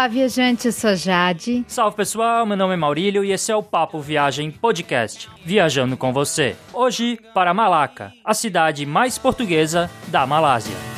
Olá, viajante, eu sou Jade. Salve pessoal, meu nome é Maurílio e esse é o Papo Viagem Podcast, viajando com você. Hoje para Malaca, a cidade mais portuguesa da Malásia.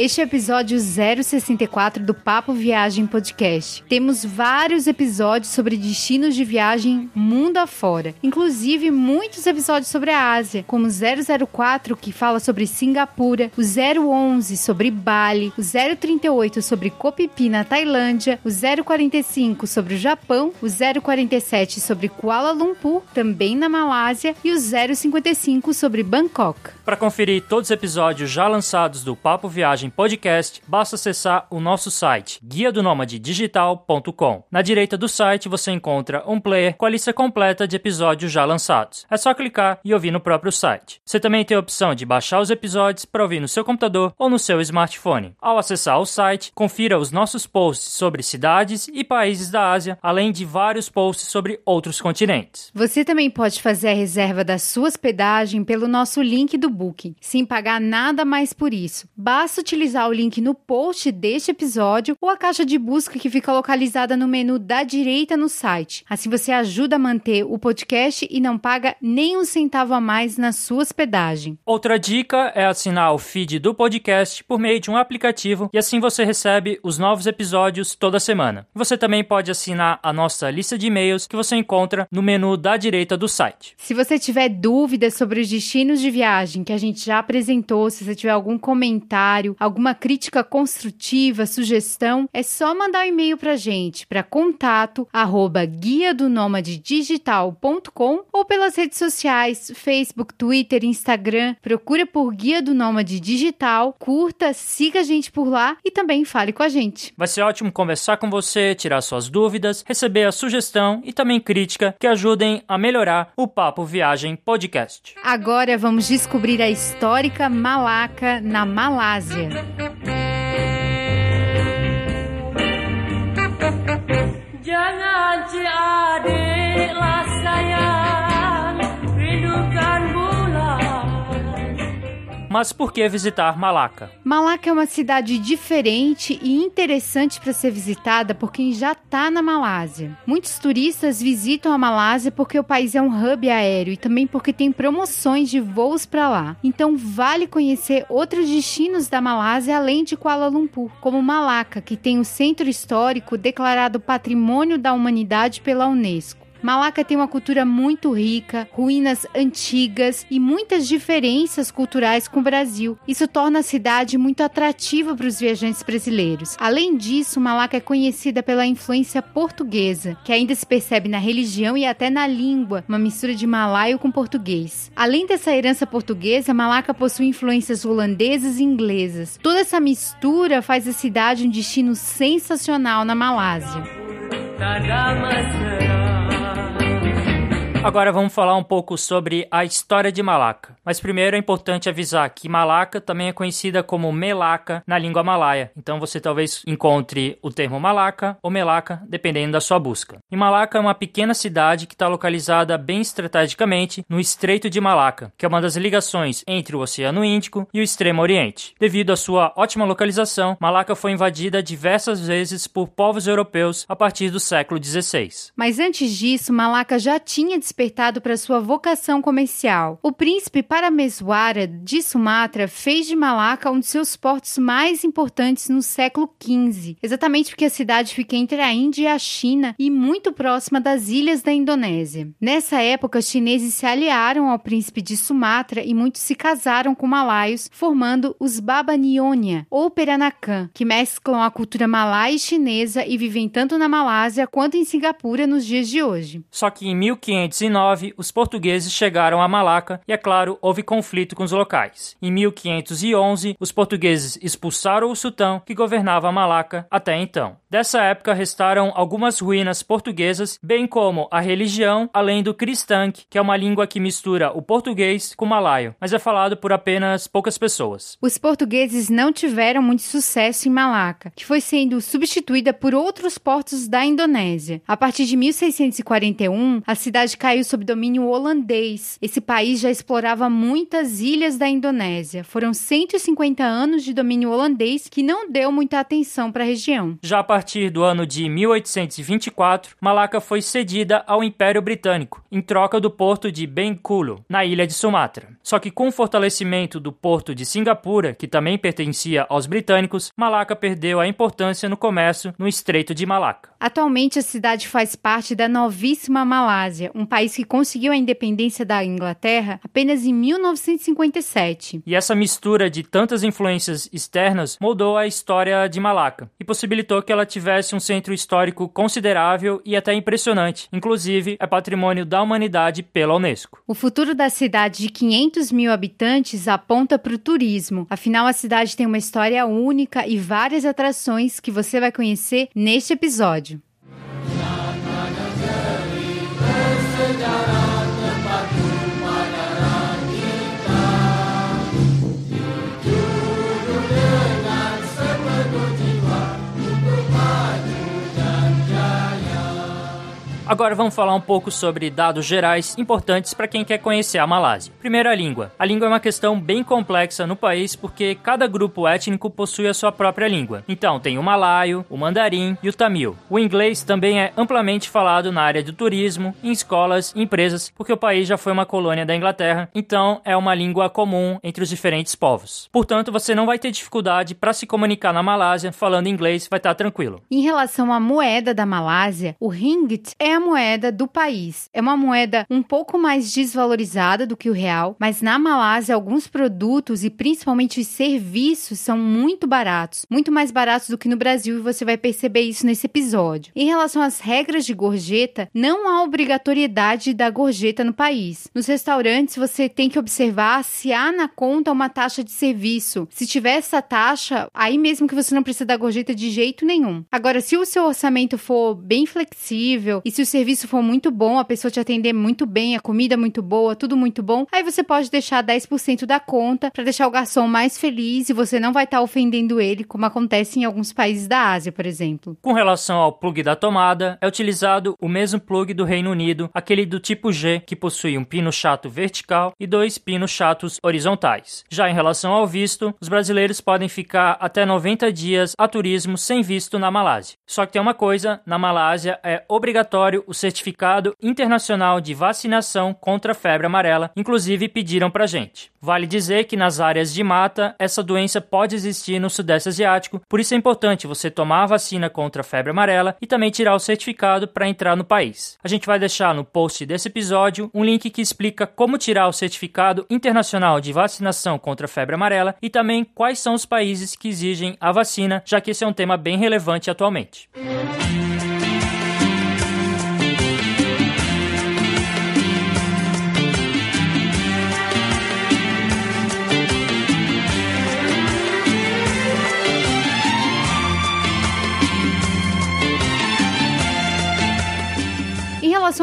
Este é o episódio 064 do Papo Viagem Podcast. Temos vários episódios sobre destinos de viagem mundo afora, inclusive muitos episódios sobre a Ásia, como o 004 que fala sobre Singapura, o 011 sobre Bali, o 038 sobre Koh na Tailândia, o 045 sobre o Japão, o 047 sobre Kuala Lumpur, também na Malásia, e o 055 sobre Bangkok. Para conferir todos os episódios já lançados do Papo Viagem podcast, basta acessar o nosso site, guia do digital.com. Na direita do site você encontra um player com a lista completa de episódios já lançados. É só clicar e ouvir no próprio site. Você também tem a opção de baixar os episódios para ouvir no seu computador ou no seu smartphone. Ao acessar o site, confira os nossos posts sobre cidades e países da Ásia, além de vários posts sobre outros continentes. Você também pode fazer a reserva da sua hospedagem pelo nosso link do Booking, sem pagar nada mais por isso. Basta utilizar o link no post deste episódio ou a caixa de busca que fica localizada no menu da direita no site. Assim você ajuda a manter o podcast e não paga nem um centavo a mais na sua hospedagem. Outra dica é assinar o feed do podcast por meio de um aplicativo e assim você recebe os novos episódios toda semana. Você também pode assinar a nossa lista de e-mails que você encontra no menu da direita do site. Se você tiver dúvidas sobre os destinos de viagem que a gente já apresentou, se você tiver algum comentário, alguma crítica construtiva, sugestão, é só mandar um e-mail para gente para contato arroba guia do digital.com ou pelas redes sociais, Facebook, Twitter, Instagram. Procura por Guia do Nômade Digital, curta, siga a gente por lá e também fale com a gente. Vai ser ótimo conversar com você, tirar suas dúvidas, receber a sugestão e também crítica que ajudem a melhorar o Papo Viagem Podcast. Agora vamos descobrir a histórica Malaca na Malásia. Mas por que visitar Malaca? Malaca é uma cidade diferente e interessante para ser visitada por quem já está na Malásia. Muitos turistas visitam a Malásia porque o país é um hub aéreo e também porque tem promoções de voos para lá. Então vale conhecer outros destinos da Malásia além de Kuala Lumpur, como Malaca, que tem o centro histórico declarado Patrimônio da Humanidade pela Unesco. Malaca tem uma cultura muito rica, ruínas antigas e muitas diferenças culturais com o Brasil. Isso torna a cidade muito atrativa para os viajantes brasileiros. Além disso, Malaca é conhecida pela influência portuguesa, que ainda se percebe na religião e até na língua, uma mistura de malaio com português. Além dessa herança portuguesa, Malaca possui influências holandesas e inglesas. Toda essa mistura faz a cidade um destino sensacional na Malásia. Agora vamos falar um pouco sobre a história de Malaca. Mas primeiro é importante avisar que Malaca também é conhecida como Melaka na língua malaia. Então você talvez encontre o termo Malaca ou Melaka, dependendo da sua busca. E Malaca é uma pequena cidade que está localizada bem estrategicamente no Estreito de Malaca, que é uma das ligações entre o Oceano Índico e o Extremo Oriente. Devido à sua ótima localização, Malaca foi invadida diversas vezes por povos europeus a partir do século XVI. Mas antes disso, Malaca já tinha despertado para sua vocação comercial. O príncipe Parameswara de Sumatra fez de Malaca um de seus portos mais importantes no século XV, exatamente porque a cidade fica entre a Índia e a China e muito próxima das ilhas da Indonésia. Nessa época, os chineses se aliaram ao príncipe de Sumatra e muitos se casaram com malaios, formando os Babanionia ou Peranakan, que mesclam a cultura malaia e chinesa e vivem tanto na Malásia quanto em Singapura nos dias de hoje. Só que em 1500 1509, os portugueses chegaram a Malaca e, é claro, houve conflito com os locais. Em 1511, os portugueses expulsaram o sultão que governava Malaca até então. Dessa época restaram algumas ruínas portuguesas, bem como a religião, além do cristão, que é uma língua que mistura o português com o malaio, mas é falado por apenas poucas pessoas. Os portugueses não tiveram muito sucesso em Malaca, que foi sendo substituída por outros portos da Indonésia. A partir de 1641, a cidade caiu sob domínio holandês. Esse país já explorava muitas ilhas da Indonésia. Foram 150 anos de domínio holandês que não deu muita atenção para a região. Já a partir do ano de 1824, Malaca foi cedida ao Império Britânico, em troca do porto de Bengkulu, na ilha de Sumatra. Só que com o fortalecimento do porto de Singapura, que também pertencia aos britânicos, Malaca perdeu a importância no comércio no Estreito de Malaca. Atualmente a cidade faz parte da novíssima Malásia, um país que conseguiu a independência da Inglaterra apenas em 1957. E essa mistura de tantas influências externas moldou a história de Malaca e possibilitou que ela tivesse um centro histórico considerável e até impressionante. Inclusive, é patrimônio da humanidade pela Unesco. O futuro da cidade de 500 mil habitantes aponta para o turismo. Afinal, a cidade tem uma história única e várias atrações que você vai conhecer neste episódio. Agora vamos falar um pouco sobre dados gerais importantes para quem quer conhecer a Malásia. Primeiro, a língua. A língua é uma questão bem complexa no país porque cada grupo étnico possui a sua própria língua. Então, tem o malaio, o mandarim e o tamil. O inglês também é amplamente falado na área do turismo, em escolas e empresas, porque o país já foi uma colônia da Inglaterra, então é uma língua comum entre os diferentes povos. Portanto, você não vai ter dificuldade para se comunicar na Malásia falando inglês, vai estar tranquilo. Em relação à moeda da Malásia, o ringgit é a moeda do país. É uma moeda um pouco mais desvalorizada do que o real, mas na Malásia alguns produtos e principalmente os serviços são muito baratos, muito mais baratos do que no Brasil e você vai perceber isso nesse episódio. Em relação às regras de gorjeta, não há obrigatoriedade da gorjeta no país. Nos restaurantes você tem que observar se há na conta uma taxa de serviço. Se tiver essa taxa, aí mesmo que você não precisa da gorjeta de jeito nenhum. Agora, se o seu orçamento for bem flexível e se o serviço for muito bom, a pessoa te atender muito bem, a comida muito boa, tudo muito bom, aí você pode deixar 10% da conta para deixar o garçom mais feliz e você não vai estar tá ofendendo ele, como acontece em alguns países da Ásia, por exemplo. Com relação ao plug da tomada, é utilizado o mesmo plug do Reino Unido, aquele do tipo G, que possui um pino chato vertical e dois pinos chatos horizontais. Já em relação ao visto, os brasileiros podem ficar até 90 dias a turismo sem visto na Malásia. Só que tem uma coisa, na Malásia é obrigatório o certificado internacional de vacinação contra a febre amarela, inclusive pediram pra gente. Vale dizer que nas áreas de mata, essa doença pode existir no Sudeste Asiático, por isso é importante você tomar a vacina contra a febre amarela e também tirar o certificado para entrar no país. A gente vai deixar no post desse episódio um link que explica como tirar o certificado internacional de vacinação contra a febre amarela e também quais são os países que exigem a vacina, já que esse é um tema bem relevante atualmente.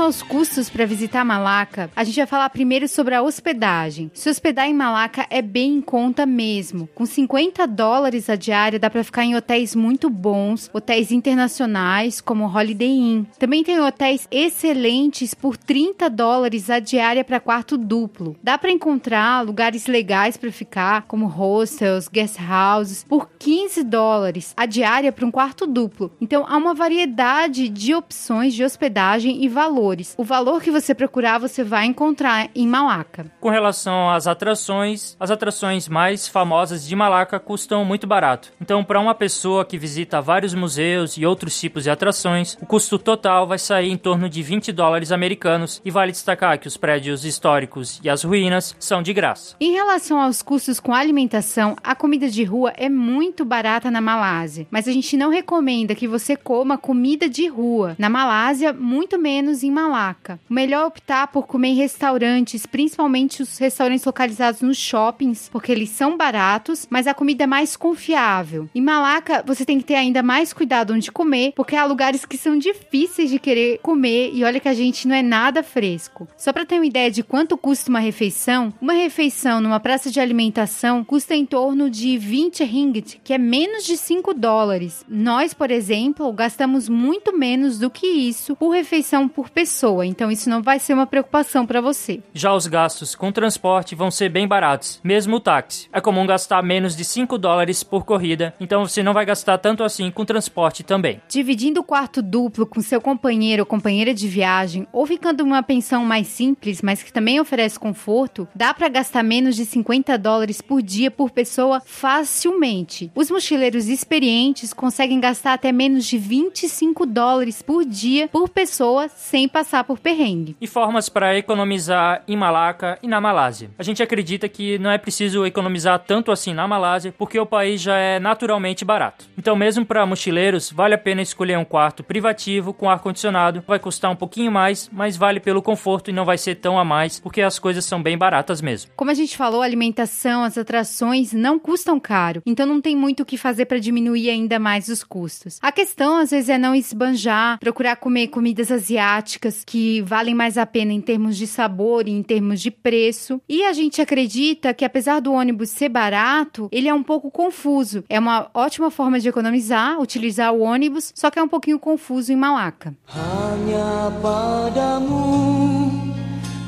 Aos custos para visitar Malaca, a gente vai falar primeiro sobre a hospedagem. Se hospedar em Malaca é bem em conta mesmo. Com 50 dólares a diária dá para ficar em hotéis muito bons, hotéis internacionais como Holiday Inn. Também tem hotéis excelentes por 30 dólares a diária para quarto duplo. Dá para encontrar lugares legais para ficar, como hostels, guest houses, por 15 dólares a diária para um quarto duplo. Então há uma variedade de opções de hospedagem e valor valores. O valor que você procurar, você vai encontrar em Malaca. Com relação às atrações, as atrações mais famosas de Malaca custam muito barato. Então, para uma pessoa que visita vários museus e outros tipos de atrações, o custo total vai sair em torno de 20 dólares americanos e vale destacar que os prédios históricos e as ruínas são de graça. Em relação aos custos com alimentação, a comida de rua é muito barata na Malásia, mas a gente não recomenda que você coma comida de rua. Na Malásia, muito menos em Malaca. O melhor é optar por comer em restaurantes, principalmente os restaurantes localizados nos shoppings, porque eles são baratos, mas a comida é mais confiável. Em Malaca, você tem que ter ainda mais cuidado onde comer, porque há lugares que são difíceis de querer comer e olha que a gente não é nada fresco. Só para ter uma ideia de quanto custa uma refeição, uma refeição numa praça de alimentação custa em torno de 20 ringgit, que é menos de 5 dólares. Nós, por exemplo, gastamos muito menos do que isso por refeição por pessoa, então isso não vai ser uma preocupação para você. Já os gastos com transporte vão ser bem baratos, mesmo o táxi. É comum gastar menos de 5 dólares por corrida, então você não vai gastar tanto assim com transporte também. Dividindo o quarto duplo com seu companheiro ou companheira de viagem, ou ficando uma pensão mais simples, mas que também oferece conforto, dá para gastar menos de 50 dólares por dia por pessoa facilmente. Os mochileiros experientes conseguem gastar até menos de 25 dólares por dia por pessoa sem passar por perrengue. E formas para economizar em Malaca e na Malásia. A gente acredita que não é preciso economizar tanto assim na Malásia, porque o país já é naturalmente barato. Então, mesmo para mochileiros, vale a pena escolher um quarto privativo com ar condicionado. Vai custar um pouquinho mais, mas vale pelo conforto e não vai ser tão a mais, porque as coisas são bem baratas mesmo. Como a gente falou, a alimentação, as atrações não custam caro, então não tem muito o que fazer para diminuir ainda mais os custos. A questão às vezes é não esbanjar, procurar comer comidas asiáticas que valem mais a pena em termos de sabor e em termos de preço. E a gente acredita que apesar do ônibus ser barato, ele é um pouco confuso. É uma ótima forma de economizar, utilizar o ônibus, só que é um pouquinho confuso em Malaca. Hanya padamu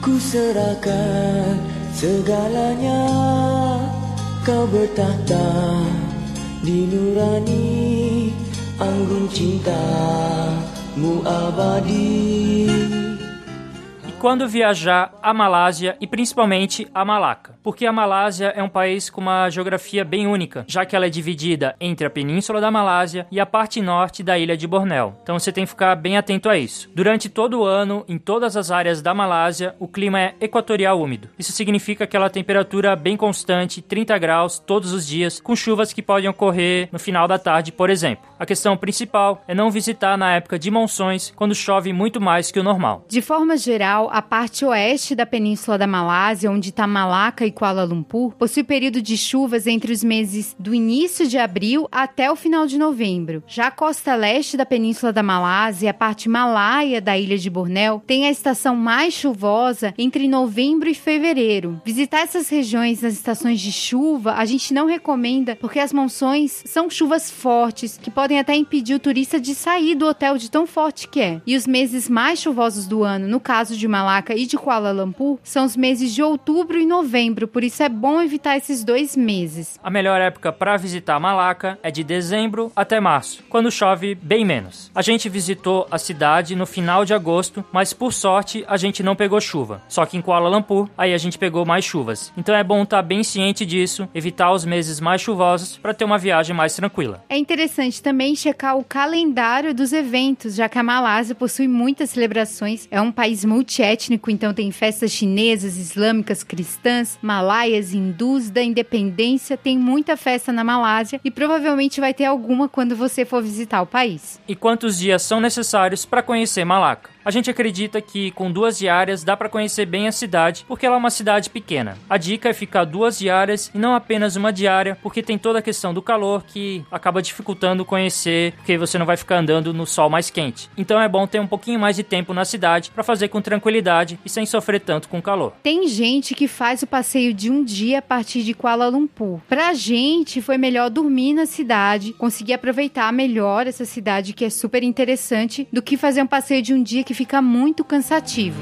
ku serahkan segalanya kau di nurani anggun မူအာဘာဒီ quando viajar à Malásia e principalmente a Malaca, porque a Malásia é um país com uma geografia bem única, já que ela é dividida entre a península da Malásia e a parte norte da ilha de Bornéu. Então você tem que ficar bem atento a isso. Durante todo o ano, em todas as áreas da Malásia, o clima é equatorial úmido. Isso significa aquela temperatura bem constante, 30 graus todos os dias, com chuvas que podem ocorrer no final da tarde, por exemplo. A questão principal é não visitar na época de monções, quando chove muito mais que o normal. De forma geral, a parte oeste da península da Malásia, onde está Malacca e Kuala Lumpur, possui período de chuvas entre os meses do início de abril até o final de novembro. Já a costa leste da península da Malásia, a parte malaia da ilha de Bornéu, tem a estação mais chuvosa entre novembro e fevereiro. Visitar essas regiões nas estações de chuva a gente não recomenda porque as monções são chuvas fortes que podem até impedir o turista de sair do hotel de tão forte que é. E os meses mais chuvosos do ano, no caso de uma Malaca e de Kuala Lumpur são os meses de outubro e novembro, por isso é bom evitar esses dois meses. A melhor época para visitar Malaca é de dezembro até março, quando chove bem menos. A gente visitou a cidade no final de agosto, mas por sorte a gente não pegou chuva. Só que em Kuala Lumpur, aí a gente pegou mais chuvas. Então é bom estar tá bem ciente disso, evitar os meses mais chuvosos para ter uma viagem mais tranquila. É interessante também checar o calendário dos eventos, já que a Malásia possui muitas celebrações, é um país multiétnico étnico, então tem festas chinesas, islâmicas, cristãs, malaias, hindus, da independência, tem muita festa na Malásia e provavelmente vai ter alguma quando você for visitar o país. E quantos dias são necessários para conhecer Malaca? A gente acredita que com duas diárias dá para conhecer bem a cidade, porque ela é uma cidade pequena. A dica é ficar duas diárias e não apenas uma diária, porque tem toda a questão do calor que acaba dificultando conhecer, porque você não vai ficar andando no sol mais quente. Então é bom ter um pouquinho mais de tempo na cidade para fazer com tranquilidade e sem sofrer tanto com o calor. Tem gente que faz o passeio de um dia a partir de Kuala Lumpur. Pra gente foi melhor dormir na cidade, conseguir aproveitar melhor essa cidade que é super interessante, do que fazer um passeio de um dia que fica muito cansativo.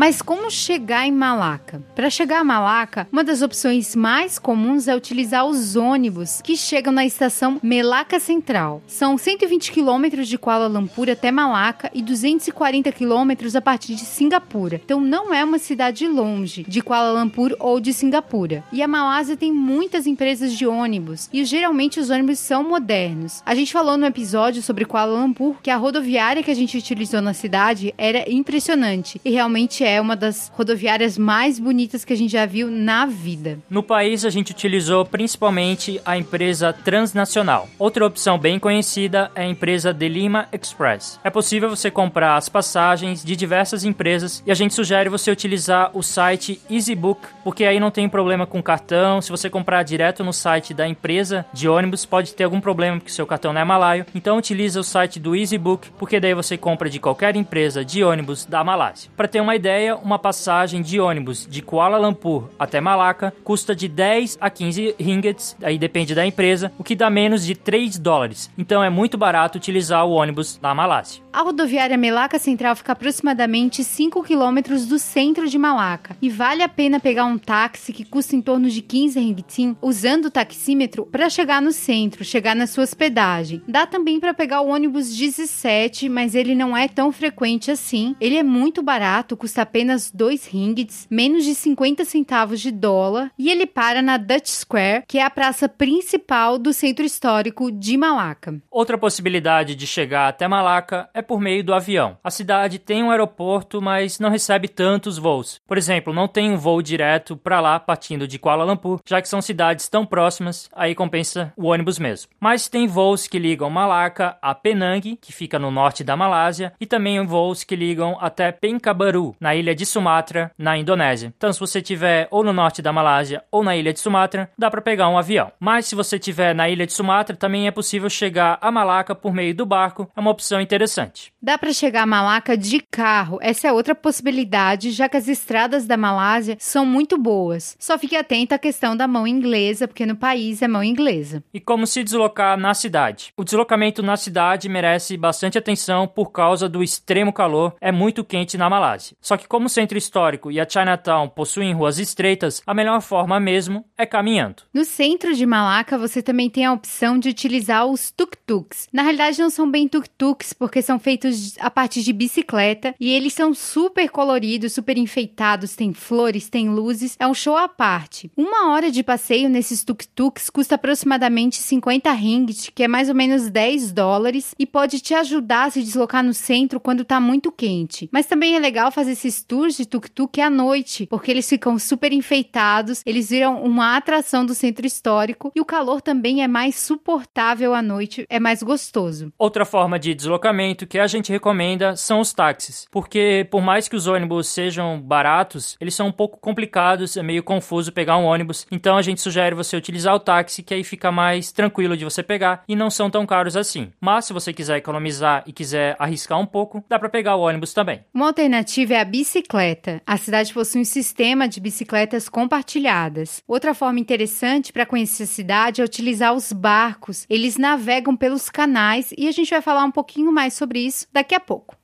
Mas como chegar em Malaca? Para chegar a Malaca, uma das opções mais comuns é utilizar os ônibus que chegam na estação Melaka Central. São 120 quilômetros de Kuala Lumpur até Malaca e 240 quilômetros a partir de Singapura. Então não é uma cidade longe de Kuala Lumpur ou de Singapura. E a Malásia tem muitas empresas de ônibus e geralmente os ônibus são modernos. A gente falou no episódio sobre Kuala Lumpur que a rodoviária que a gente utilizou na cidade era impressionante e realmente é é uma das rodoviárias mais bonitas que a gente já viu na vida. No país, a gente utilizou principalmente a empresa transnacional. Outra opção bem conhecida é a empresa De Lima Express. É possível você comprar as passagens de diversas empresas e a gente sugere você utilizar o site EasyBook, porque aí não tem problema com cartão. Se você comprar direto no site da empresa de ônibus, pode ter algum problema porque seu cartão não é malaio. Então utilize o site do EasyBook, porque daí você compra de qualquer empresa de ônibus da Malásia. Para ter uma ideia, uma passagem de ônibus de Kuala Lumpur até Malaca custa de 10 a 15 ringgits, aí depende da empresa, o que dá menos de 3 dólares. Então é muito barato utilizar o ônibus da Malásia. A rodoviária Melaka Central fica aproximadamente 5 quilômetros do centro de Malaca e vale a pena pegar um táxi que custa em torno de 15 ringgit usando o taxímetro para chegar no centro, chegar na sua hospedagem. Dá também para pegar o ônibus 17, mas ele não é tão frequente assim. Ele é muito barato, custa apenas 2 ringgits, menos de 50 centavos de dólar, e ele para na Dutch Square, que é a praça principal do centro histórico de Malaca. Outra possibilidade de chegar até Malaca é por meio do avião. A cidade tem um aeroporto, mas não recebe tantos voos. Por exemplo, não tem um voo direto para lá partindo de Kuala Lumpur, já que são cidades tão próximas, aí compensa o ônibus mesmo. Mas tem voos que ligam Malacca a Penang, que fica no norte da Malásia, e também voos que ligam até Penkabaru, na ilha de Sumatra, na Indonésia. Então, se você estiver ou no norte da Malásia ou na ilha de Sumatra, dá para pegar um avião. Mas se você estiver na ilha de Sumatra, também é possível chegar a Malaca por meio do barco, é uma opção interessante. Dá para chegar a Malaca de carro, essa é outra possibilidade, já que as estradas da Malásia são muito boas. Só fique atento à questão da mão inglesa, porque no país é mão inglesa. E como se deslocar na cidade? O deslocamento na cidade merece bastante atenção por causa do extremo calor, é muito quente na Malásia. Só que como o centro histórico e a Chinatown possuem ruas estreitas, a melhor forma mesmo é caminhando. No centro de Malaca, você também tem a opção de utilizar os tuk-tuks. Na realidade, não são bem tuk-tuks, porque são feitos a partir de bicicleta e eles são super coloridos, super enfeitados, tem flores, tem luzes, é um show à parte. Uma hora de passeio nesses tuk-tuks custa aproximadamente 50 ringgit, que é mais ou menos 10 dólares, e pode te ajudar a se deslocar no centro quando tá muito quente. Mas também é legal fazer esses tours de tuk-tuk à noite, porque eles ficam super enfeitados, eles viram uma atração do centro histórico e o calor também é mais suportável à noite, é mais gostoso. Outra forma de deslocamento que a gente recomenda são os táxis, porque por mais que os ônibus sejam baratos, eles são um pouco complicados, é meio confuso pegar um ônibus, então a gente sugere você utilizar o táxi, que aí fica mais tranquilo de você pegar e não são tão caros assim. Mas se você quiser economizar e quiser arriscar um pouco, dá para pegar o ônibus também. Uma alternativa é a bicicleta. A cidade possui um sistema de bicicletas compartilhadas. Outra forma interessante para conhecer a cidade é utilizar os barcos. Eles navegam pelos canais e a gente vai falar um pouquinho mais sobre isso daqui a pouco.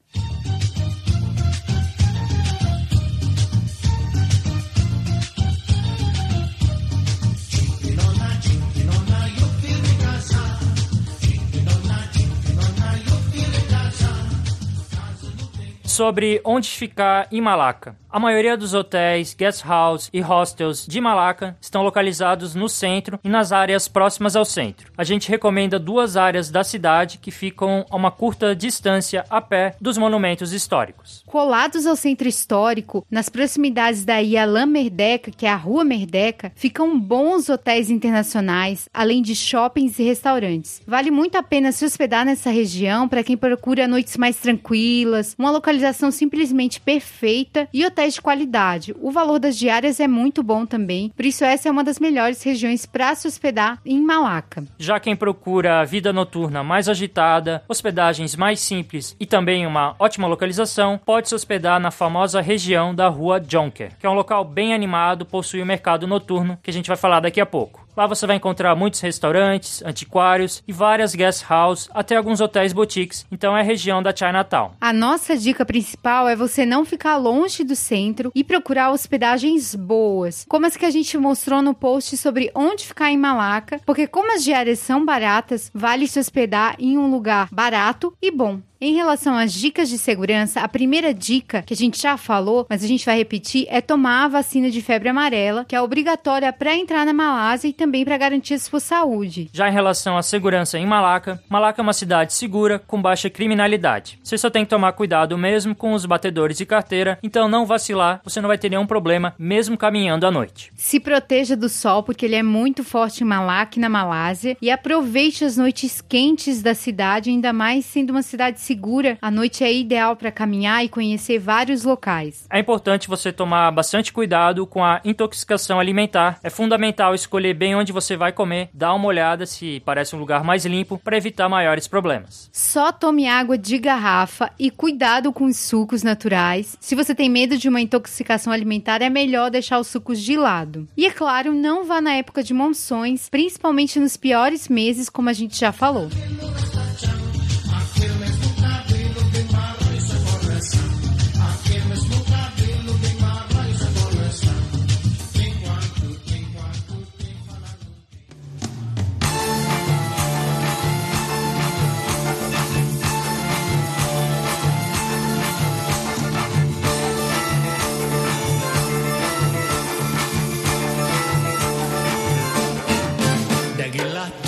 Sobre onde ficar em Malaca. A maioria dos hotéis, guest house e hostels de Malaca estão localizados no centro e nas áreas próximas ao centro. A gente recomenda duas áreas da cidade que ficam a uma curta distância a pé dos monumentos históricos. Colados ao centro histórico, nas proximidades da Ialan Merdeca, que é a Rua Merdeca, ficam bons hotéis internacionais, além de shoppings e restaurantes. Vale muito a pena se hospedar nessa região para quem procura noites mais tranquilas, uma localização simplesmente perfeita e hotéis de qualidade. O valor das diárias é muito bom também, por isso essa é uma das melhores regiões para se hospedar em Malaca. Já quem procura vida noturna mais agitada, hospedagens mais simples e também uma ótima localização, pode se hospedar na famosa região da Rua Jonker, que é um local bem animado, possui um mercado noturno que a gente vai falar daqui a pouco. Lá você vai encontrar muitos restaurantes, antiquários e várias guest houses, até alguns hotéis boutiques. Então é a região da Chinatown. A nossa dica principal é você não ficar longe do centro e procurar hospedagens boas, como as que a gente mostrou no post sobre onde ficar em Malaca, porque como as diárias são baratas, vale se hospedar em um lugar barato e bom. Em relação às dicas de segurança, a primeira dica que a gente já falou, mas a gente vai repetir, é tomar a vacina de febre amarela, que é obrigatória para entrar na Malásia e também para garantir a sua saúde. Já em relação à segurança em Malaca, Malaca é uma cidade segura com baixa criminalidade. Você só tem que tomar cuidado mesmo com os batedores de carteira, então não vacilar, você não vai ter nenhum problema mesmo caminhando à noite. Se proteja do sol porque ele é muito forte em Malaca e na Malásia e aproveite as noites quentes da cidade, ainda mais sendo uma cidade segura. A noite é ideal para caminhar e conhecer vários locais. É importante você tomar bastante cuidado com a intoxicação alimentar. É fundamental escolher bem onde você vai comer, dar uma olhada se parece um lugar mais limpo para evitar maiores problemas. Só tome água de garrafa e cuidado com os sucos naturais. Se você tem medo de uma intoxicação alimentar, é melhor deixar os sucos de lado. E é claro, não vá na época de monções, principalmente nos piores meses, como a gente já falou.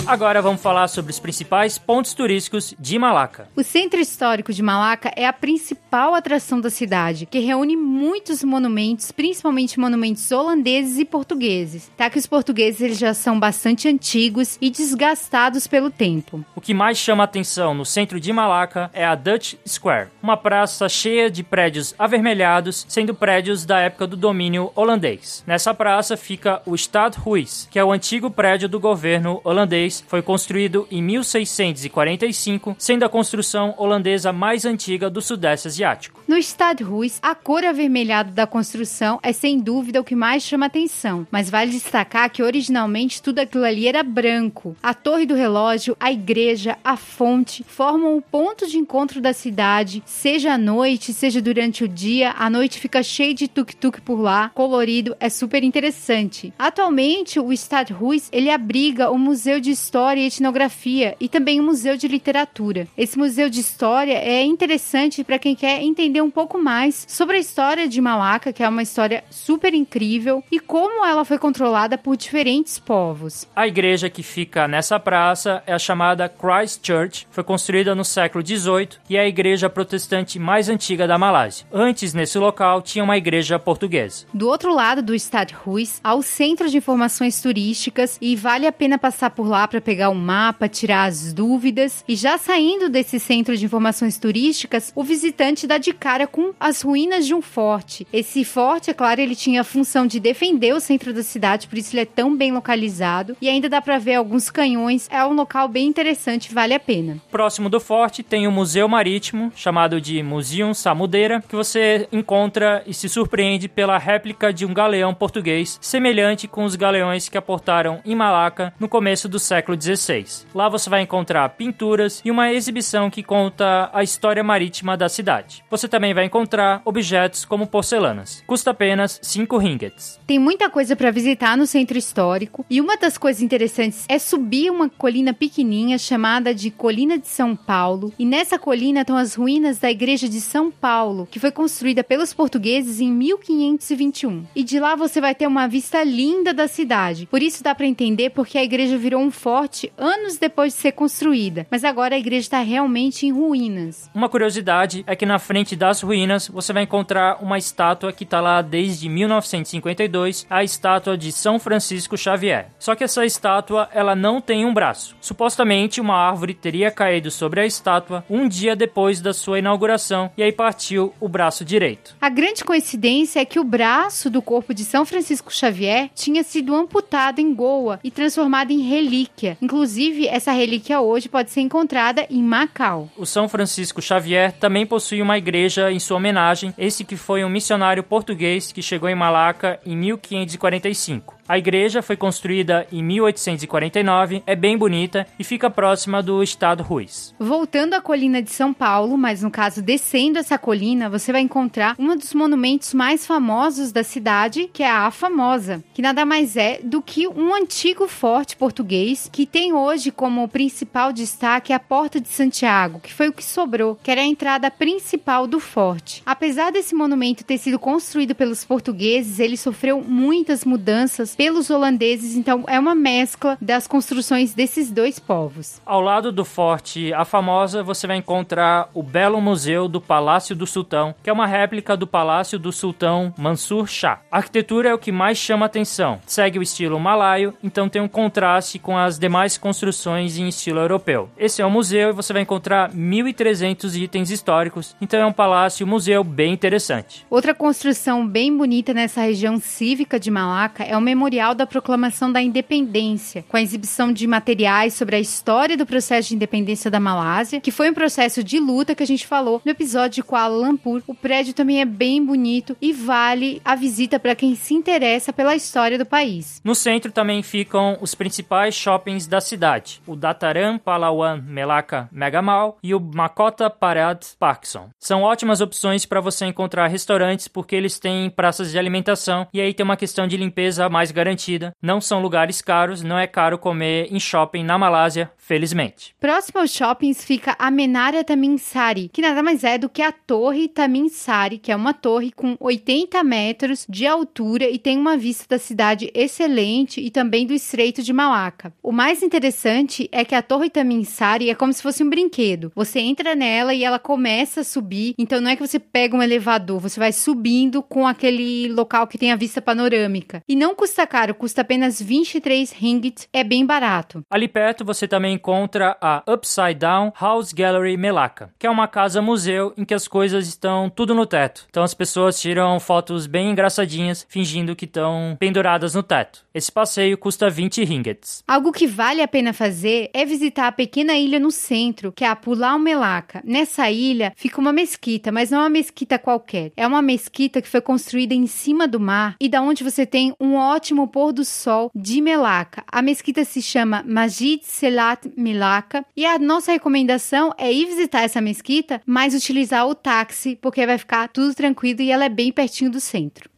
Agora vamos falar sobre os principais pontos turísticos de Malaca. O Centro Histórico de Malaca é a principal atração da cidade, que reúne muitos monumentos, principalmente monumentos holandeses e portugueses, tá que os portugueses eles já são bastante antigos e desgastados pelo tempo. O que mais chama atenção no centro de Malaca é a Dutch Square, uma praça cheia de prédios avermelhados, sendo prédios da época do domínio holandês. Nessa praça fica o Stadhuis, que é o antigo prédio do governo holandês foi construído em 1645, sendo a construção holandesa mais antiga do Sudeste Asiático. No Stadhuis, a cor avermelhada da construção é sem dúvida o que mais chama atenção, mas vale destacar que originalmente tudo aquilo ali era branco. A torre do relógio, a igreja, a fonte formam o ponto de encontro da cidade, seja à noite, seja durante o dia. A noite fica cheia de tuk-tuk por lá, colorido, é super interessante. Atualmente, o Stadhuis ele abriga o Museu de História e Etnografia e também o Museu de Literatura. Esse Museu de História é interessante para quem quer entender um pouco mais sobre a história de Malaca, que é uma história super incrível, e como ela foi controlada por diferentes povos. A igreja que fica nessa praça é a chamada Christ Church, foi construída no século XVIII e é a igreja protestante mais antiga da Malásia. Antes, nesse local, tinha uma igreja portuguesa. Do outro lado do Stadhuis, há o Centro de Informações Turísticas e vale a pena passar por lá para pegar um mapa, tirar as dúvidas. E já saindo desse centro de informações turísticas, o visitante dá de cara com as ruínas de um forte. Esse forte, é claro, ele tinha a função de defender o centro da cidade, por isso ele é tão bem localizado. E ainda dá para ver alguns canhões. É um local bem interessante, vale a pena. Próximo do forte tem o Museu Marítimo, chamado de Museum Samudeira, que você encontra e se surpreende pela réplica de um galeão português, semelhante com os galeões que aportaram em Malaca no começo do século XVI. Lá você vai encontrar pinturas e uma exibição que conta a história marítima da cidade. Você também vai encontrar objetos como porcelanas. Custa apenas 5 ringgits. Tem muita coisa para visitar no centro histórico e uma das coisas interessantes é subir uma colina pequenininha chamada de Colina de São Paulo. E nessa colina estão as ruínas da igreja de São Paulo, que foi construída pelos portugueses em 1521. E de lá você vai ter uma vista linda da cidade. Por isso dá para entender porque a igreja virou um forte anos depois de ser construída, mas agora a igreja está realmente em ruínas. Uma curiosidade é que na frente das ruínas você vai encontrar uma estátua que está lá desde 1952, a estátua de São Francisco Xavier. Só que essa estátua ela não tem um braço. Supostamente uma árvore teria caído sobre a estátua um dia depois da sua inauguração e aí partiu o braço direito. A grande coincidência é que o braço do corpo de São Francisco Xavier tinha sido amputado em Goa e transformado em relíquia. Inclusive, essa relíquia hoje pode ser encontrada em Macau. O São Francisco Xavier também possui uma igreja em sua homenagem, esse que foi um missionário português que chegou em Malaca em 1545. A igreja foi construída em 1849, é bem bonita e fica próxima do estado Ruiz. Voltando à colina de São Paulo, mas no caso descendo essa colina, você vai encontrar um dos monumentos mais famosos da cidade, que é a Famosa, que nada mais é do que um antigo forte português que tem hoje como principal destaque a Porta de Santiago, que foi o que sobrou, que era a entrada principal do forte. Apesar desse monumento ter sido construído pelos portugueses, ele sofreu muitas mudanças pelos holandeses, então é uma mescla das construções desses dois povos. Ao lado do forte A Famosa, você vai encontrar o belo museu do Palácio do Sultão, que é uma réplica do Palácio do Sultão Mansur Shah. A arquitetura é o que mais chama atenção. Segue o estilo malaio, então tem um contraste com as demais construções em estilo europeu. Esse é um museu e você vai encontrar 1.300 itens históricos, então é um palácio-museu bem interessante. Outra construção bem bonita nessa região cívica de Malaca é o Memorial da Proclamação da Independência, com a exibição de materiais sobre a história do processo de independência da Malásia, que foi um processo de luta que a gente falou no episódio de Kuala Lumpur. O prédio também é bem bonito e vale a visita para quem se interessa pela história do país. No centro também ficam os principais shoppings da cidade: o Dataran Palawan Melaka Mega Mall e o Makota Parad Parkson. São ótimas opções para você encontrar restaurantes porque eles têm praças de alimentação e aí tem uma questão de limpeza mais garantida. Não são lugares caros, não é caro comer em shopping na Malásia, felizmente. Próximo aos shoppings fica a Menara Taminsari, que nada mais é do que a Torre Taminsari, que é uma torre com 80 metros de altura e tem uma vista da cidade excelente e também do Estreito de Malacca. O mais interessante é que a Torre Taminsari é como se fosse um brinquedo. Você entra nela e ela começa a subir, então não é que você pega um elevador, você vai subindo com aquele local que tem a vista panorâmica. E não custa caro, custa apenas 23 ringgit, é bem barato. Ali perto você também encontra a Upside Down House Gallery Melaka, que é uma casa museu em que as coisas estão tudo no teto. Então as pessoas tiram fotos bem engraçadinhas, fingindo que estão penduradas no teto. Esse passeio custa 20 ringgits. Algo que vale a pena fazer é visitar a pequena ilha no centro, que é a Pulau Melaka. Nessa ilha fica uma mesquita, mas não é uma mesquita qualquer. É uma mesquita que foi construída em cima do mar e da onde você tem um ótimo pôr do sol de Melaka. A mesquita se chama Majid Selat Melaka e a nossa recomendação é ir visitar essa mesquita, mas utilizar o táxi, porque vai ficar tudo tranquilo e ela é bem pertinho do centro.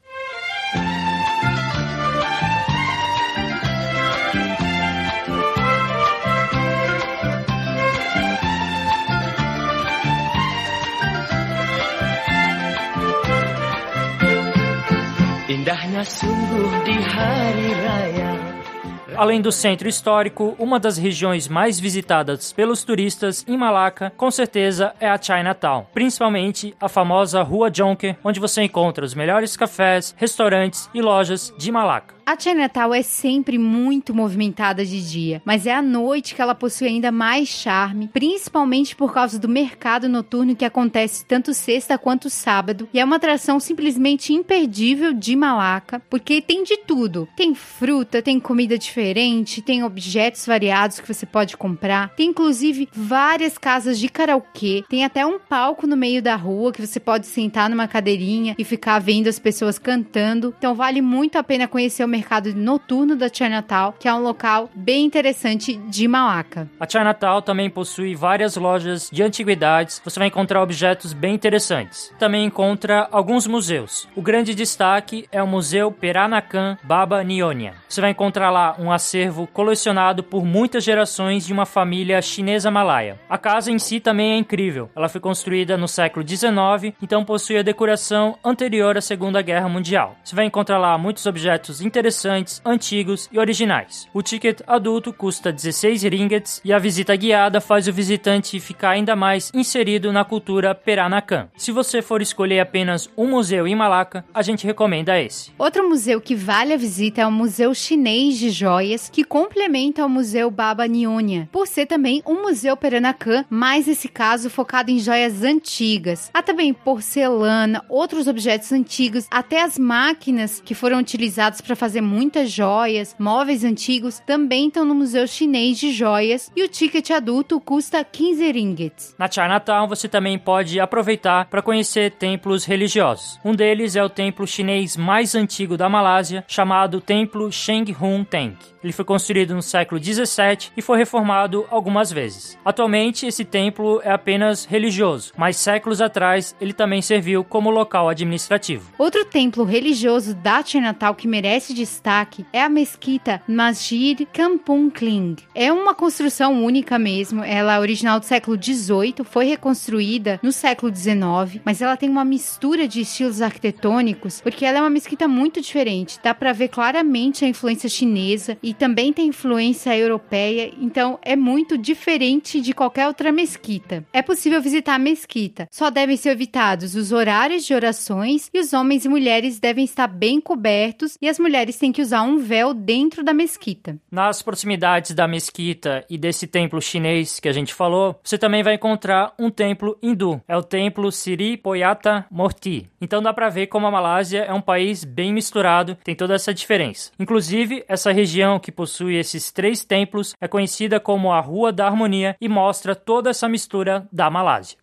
Além do centro histórico, uma das regiões mais visitadas pelos turistas em Malaca, com certeza, é a Chinatown, principalmente a famosa Rua Jonker, onde você encontra os melhores cafés, restaurantes e lojas de Malaca. A Chinatown é sempre muito movimentada de dia, mas é à noite que ela possui ainda mais charme, principalmente por causa do mercado noturno que acontece tanto sexta quanto sábado, e é uma atração simplesmente imperdível de Malaca, porque tem de tudo. Tem fruta, tem comida diferente, tem objetos variados que você pode comprar, tem inclusive várias casas de karaokê, tem até um palco no meio da rua que você pode sentar numa cadeirinha e ficar vendo as pessoas cantando. Então vale muito a pena conhecer o mercado mercado noturno da Chinatown, que é um local bem interessante de Malaca. A Chinatown também possui várias lojas de antiguidades, você vai encontrar objetos bem interessantes. Também encontra alguns museus. O grande destaque é o Museu Peranakan Baba Nionia. Você vai encontrar lá um acervo colecionado por muitas gerações de uma família chinesa malaia. A casa em si também é incrível. Ela foi construída no século XIX, então possui a decoração anterior à Segunda Guerra Mundial. Você vai encontrar lá muitos objetos interessantes interessantes, antigos e originais. O ticket adulto custa 16 ringgits e a visita guiada faz o visitante ficar ainda mais inserido na cultura Peranakan. Se você for escolher apenas um museu em Malaca, a gente recomenda esse. Outro museu que vale a visita é o Museu Chinês de Joias, que complementa o Museu Baba Nionia, por ser também um museu Peranakan, mas esse caso focado em joias antigas. Há também porcelana, outros objetos antigos, até as máquinas que foram utilizadas para fazer fazer muitas joias, móveis antigos, também estão no Museu Chinês de Joias e o ticket adulto custa 15 ringgits. Na Chinatown você também pode aproveitar para conhecer templos religiosos. Um deles é o templo chinês mais antigo da Malásia, chamado Templo Sheng Hun Teng. Ele foi construído no século 17 e foi reformado algumas vezes. Atualmente, esse templo é apenas religioso, mas séculos atrás ele também serviu como local administrativo. Outro templo religioso da Chinatown que merece destaque é a mesquita Masjid Kampung Kling. É uma construção única mesmo, ela é original do século 18, foi reconstruída no século 19, mas ela tem uma mistura de estilos arquitetônicos, porque ela é uma mesquita muito diferente. Dá para ver claramente a influência chinesa e também tem influência europeia, então é muito diferente de qualquer outra mesquita. É possível visitar a mesquita, só devem ser evitados os horários de orações e os homens e mulheres devem estar bem cobertos e as mulheres têm que usar um véu dentro da mesquita. Nas proximidades da mesquita e desse templo chinês que a gente falou, você também vai encontrar um templo hindu. É o templo Siri Poyata Morti. Então dá para ver como a Malásia é um país bem misturado, tem toda essa diferença. Inclusive, essa região que possui esses três templos é conhecida como a Rua da Harmonia e mostra toda essa mistura da Malásia.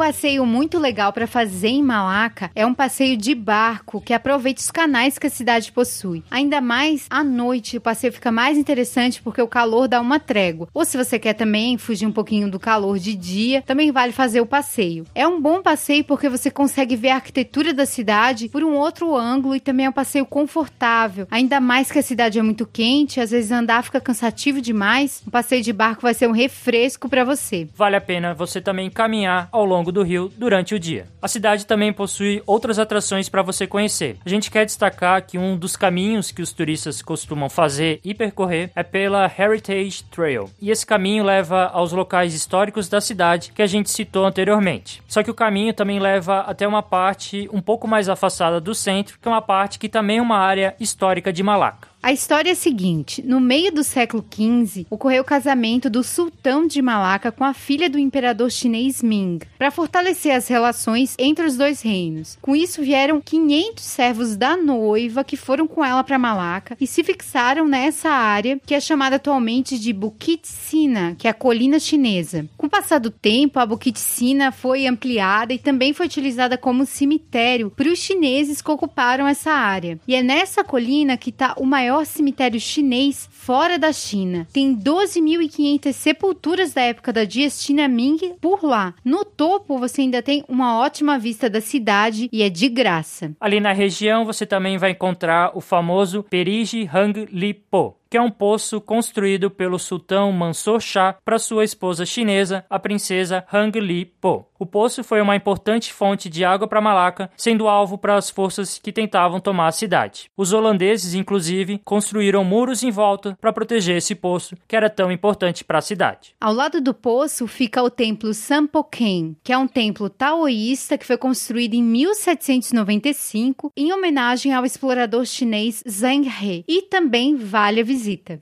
Passeio muito legal para fazer em Malaca é um passeio de barco que aproveita os canais que a cidade possui. Ainda mais à noite, o passeio fica mais interessante porque o calor dá uma trégua. Ou se você quer também fugir um pouquinho do calor de dia, também vale fazer o passeio. É um bom passeio porque você consegue ver a arquitetura da cidade por um outro ângulo e também é um passeio confortável. Ainda mais que a cidade é muito quente, às vezes andar fica cansativo demais. O passeio de barco vai ser um refresco para você. Vale a pena você também caminhar ao longo longo do rio durante o dia. A cidade também possui outras atrações para você conhecer. A gente quer destacar que um dos caminhos que os turistas costumam fazer e percorrer é pela Heritage Trail. E esse caminho leva aos locais históricos da cidade que a gente citou anteriormente. Só que o caminho também leva até uma parte um pouco mais afastada do centro, que é uma parte que também é uma área histórica de Malaca. A história é a seguinte: no meio do século XV, ocorreu o casamento do sultão de Malaca com a filha do imperador chinês Ming, para fortalecer as relações entre os dois reinos. Com isso, vieram 500 servos da noiva que foram com ela para Malaca e se fixaram nessa área que é chamada atualmente de Bukit Sina, que é a colina chinesa. Com o passar do tempo, a Bukit Sina foi ampliada e também foi utilizada como cemitério para os chineses que ocuparam essa área. E é nessa colina que está o maior maior cemitério chinês fora da China. Tem 12.500 sepulturas da época da dinastia Ming por lá. No topo, você ainda tem uma ótima vista da cidade e é de graça. Ali na região, você também vai encontrar o famoso Perigi Hang Li Po que é um poço construído pelo sultão Mansur Shah para sua esposa chinesa, a princesa Hang Li Po. O poço foi uma importante fonte de água para Malaca, sendo alvo para as forças que tentavam tomar a cidade. Os holandeses, inclusive, construíram muros em volta para proteger esse poço, que era tão importante para a cidade. Ao lado do poço fica o templo Sampoken, que é um templo taoísta que foi construído em 1795 em homenagem ao explorador chinês Zheng He, e também vale a visita visita.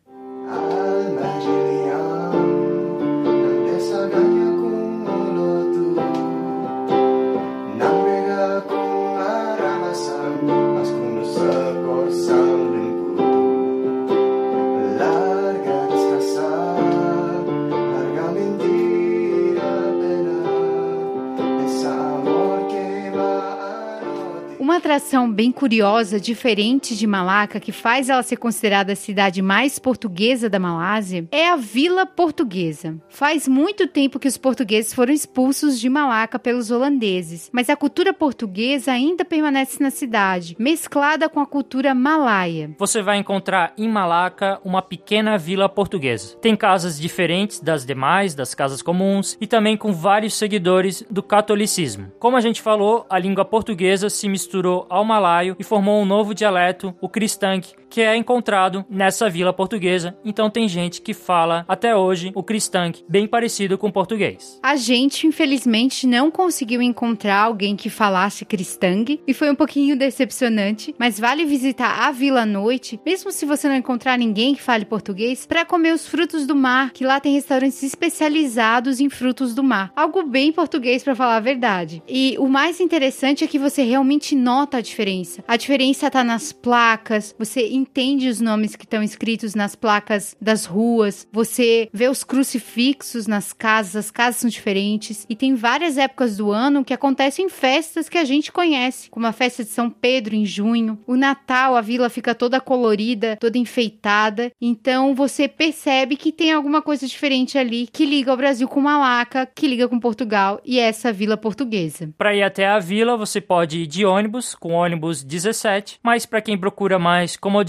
Atração bem curiosa, diferente de Malaca, que faz ela ser considerada a cidade mais portuguesa da Malásia, é a Vila Portuguesa. Faz muito tempo que os portugueses foram expulsos de Malaca pelos holandeses, mas a cultura portuguesa ainda permanece na cidade, mesclada com a cultura malaia. Você vai encontrar em Malaca uma pequena vila portuguesa. Tem casas diferentes das demais, das casas comuns, e também com vários seguidores do catolicismo. Como a gente falou, a língua portuguesa se misturou ao malaio e formou um novo dialeto, o cristang, que é encontrado nessa vila portuguesa. Então tem gente que fala até hoje o cristang, bem parecido com o português. A gente, infelizmente, não conseguiu encontrar alguém que falasse cristang e foi um pouquinho decepcionante, mas vale visitar a vila à noite, mesmo se você não encontrar ninguém que fale português, para comer os frutos do mar, que lá tem restaurantes especializados em frutos do mar. Algo bem português para falar a verdade. E o mais interessante é que você realmente nota a diferença. A diferença tá nas placas, você entende os nomes que estão escritos nas placas das ruas, você vê os crucifixos nas casas, as casas são diferentes. E tem várias épocas do ano que acontecem festas que a gente conhece, como a festa de São Pedro em junho, o Natal, a vila fica toda colorida, toda enfeitada, então você percebe que tem alguma coisa diferente ali que liga o Brasil com Malaca, que liga com Portugal e essa vila portuguesa. Para ir até a vila, você pode ir de ônibus, com ônibus 17, mas para quem procura mais comodidade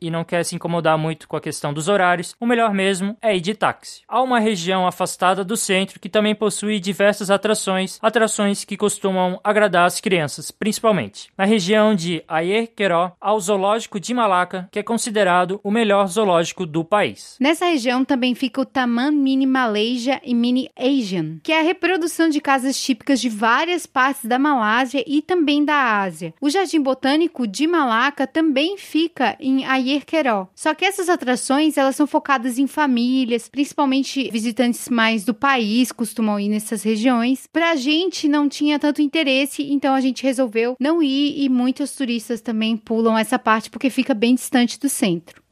e não quer se incomodar muito com a questão dos horários, o melhor mesmo é ir de táxi. Há uma região afastada do centro que também possui diversas atrações, atrações que costumam agradar as crianças, principalmente. Na região de Ayerqueró, há o Zoológico de Malaca, que é considerado o melhor zoológico do país. Nessa região também fica o Taman Mini Malaysia e Mini Asian, que é a reprodução de casas típicas de várias partes da Malásia e também da Ásia. O Jardim Botânico de Malaca também em Ayerqueró. Só que essas atrações, elas são focadas em famílias, principalmente visitantes mais do país costumam ir nessas regiões. Pra gente não tinha tanto interesse, então a gente resolveu não ir e muitos turistas também pulam essa parte porque fica bem distante do centro.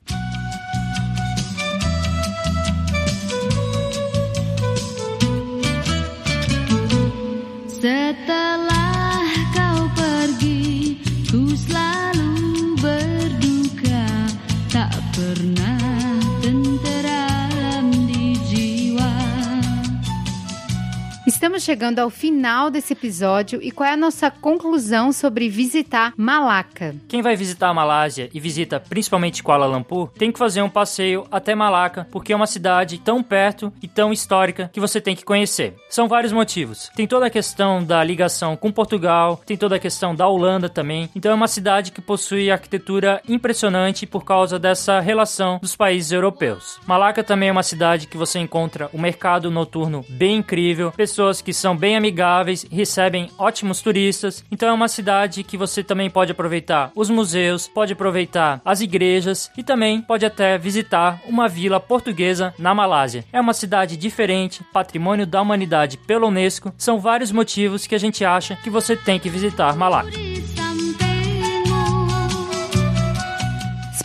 Estamos chegando ao final desse episódio e qual é a nossa conclusão sobre visitar Malaca? Quem vai visitar a Malásia e visita principalmente Kuala Lumpur, tem que fazer um passeio até Malaca, porque é uma cidade tão perto e tão histórica que você tem que conhecer. São vários motivos. Tem toda a questão da ligação com Portugal, tem toda a questão da Holanda também. Então é uma cidade que possui arquitetura impressionante por causa dessa relação dos países europeus. Malaca também é uma cidade que você encontra um mercado noturno bem incrível, pessoas que são bem amigáveis, recebem ótimos turistas. Então é uma cidade que você também pode aproveitar os museus, pode aproveitar as igrejas e também pode até visitar uma vila portuguesa na Malásia. É uma cidade diferente, patrimônio da humanidade pela Unesco. São vários motivos que a gente acha que você tem que visitar Malaca.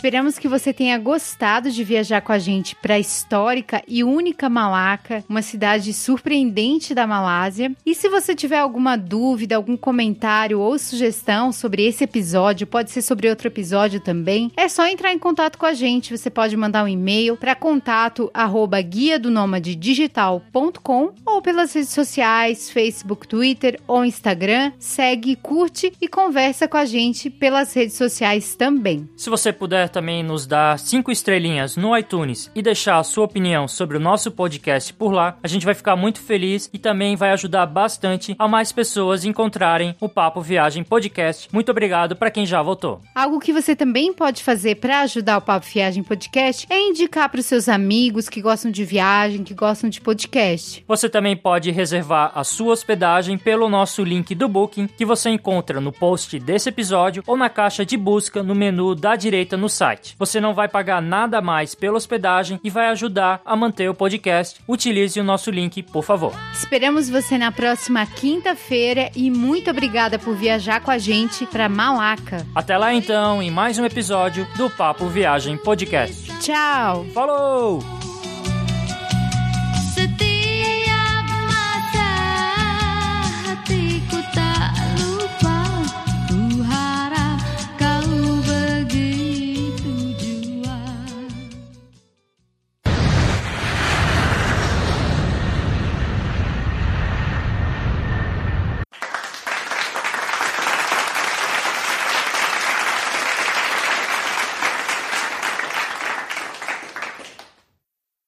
Esperamos que você tenha gostado de viajar com a gente para a histórica e única Malaca, uma cidade surpreendente da Malásia. E se você tiver alguma dúvida, algum comentário ou sugestão sobre esse episódio, pode ser sobre outro episódio também, é só entrar em contato com a gente. Você pode mandar um e-mail para contato arroba guia do digital.com ou pelas redes sociais, Facebook, Twitter ou Instagram. Segue, curte e conversa com a gente pelas redes sociais também. Se você puder também nos dar cinco estrelinhas no iTunes e deixar a sua opinião sobre o nosso podcast por lá, a gente vai ficar muito feliz e também vai ajudar bastante a mais pessoas encontrarem o Papo Viagem Podcast. Muito obrigado para quem já votou. Algo que você também pode fazer para ajudar o Papo Viagem Podcast é indicar para os seus amigos que gostam de viagem, que gostam de podcast. Você também pode reservar a sua hospedagem pelo nosso link do Booking, que você encontra no post desse episódio ou na caixa de busca no menu da direita no site. Você não vai pagar nada mais pela hospedagem e vai ajudar a manter o podcast. Utilize o nosso link, por favor. Esperamos você na próxima quinta-feira e muito obrigada por viajar com a gente para Malaca. Até lá então, em mais um episódio do Papo Viagem Podcast. Tchau! Falou!